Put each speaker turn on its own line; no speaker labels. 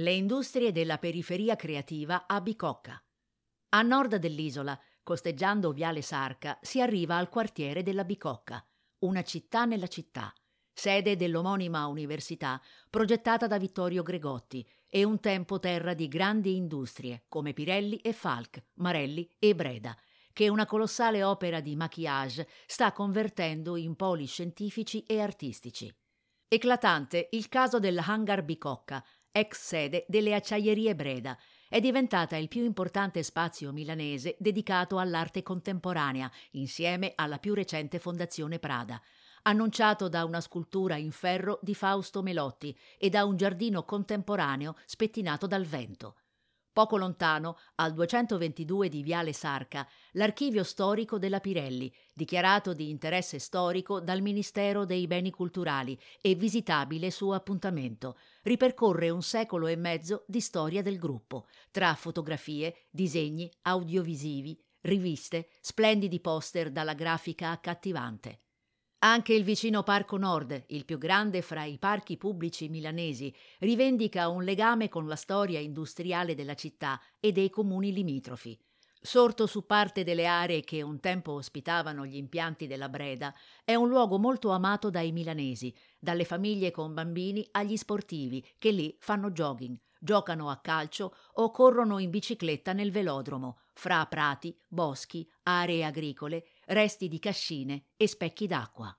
Le industrie della periferia creativa a Bicocca. A nord dell'isola, costeggiando Viale Sarca, si arriva al quartiere della Bicocca, una città nella città, sede dell'omonima università progettata da Vittorio Gregotti e un tempo terra di grandi industrie come Pirelli e Falk, Marelli e Breda, che una colossale opera di maquillage sta convertendo in poli scientifici e artistici. Eclatante il caso dell'hangar Bicocca, ex sede delle acciaierie Breda, è diventata il più importante spazio milanese dedicato all'arte contemporanea, insieme alla più recente Fondazione Prada, annunciato da una scultura in ferro di Fausto Melotti e da un giardino contemporaneo spettinato dal vento. Poco lontano, al 222 di Viale Sarca, l'archivio storico della Pirelli, dichiarato di interesse storico dal Ministero dei Beni Culturali e visitabile su appuntamento, ripercorre un secolo e mezzo di storia del gruppo, tra fotografie, disegni, audiovisivi, riviste, splendidi poster dalla grafica accattivante. Anche il vicino Parco Nord, il più grande fra i parchi pubblici milanesi, rivendica un legame con la storia industriale della città e dei comuni limitrofi. Sorto su parte delle aree che un tempo ospitavano gli impianti della Breda, è un luogo molto amato dai milanesi, dalle famiglie con bambini agli sportivi che lì fanno jogging, giocano a calcio o corrono in bicicletta nel velodromo, fra prati, boschi, aree agricole, resti di cascine e specchi d'acqua.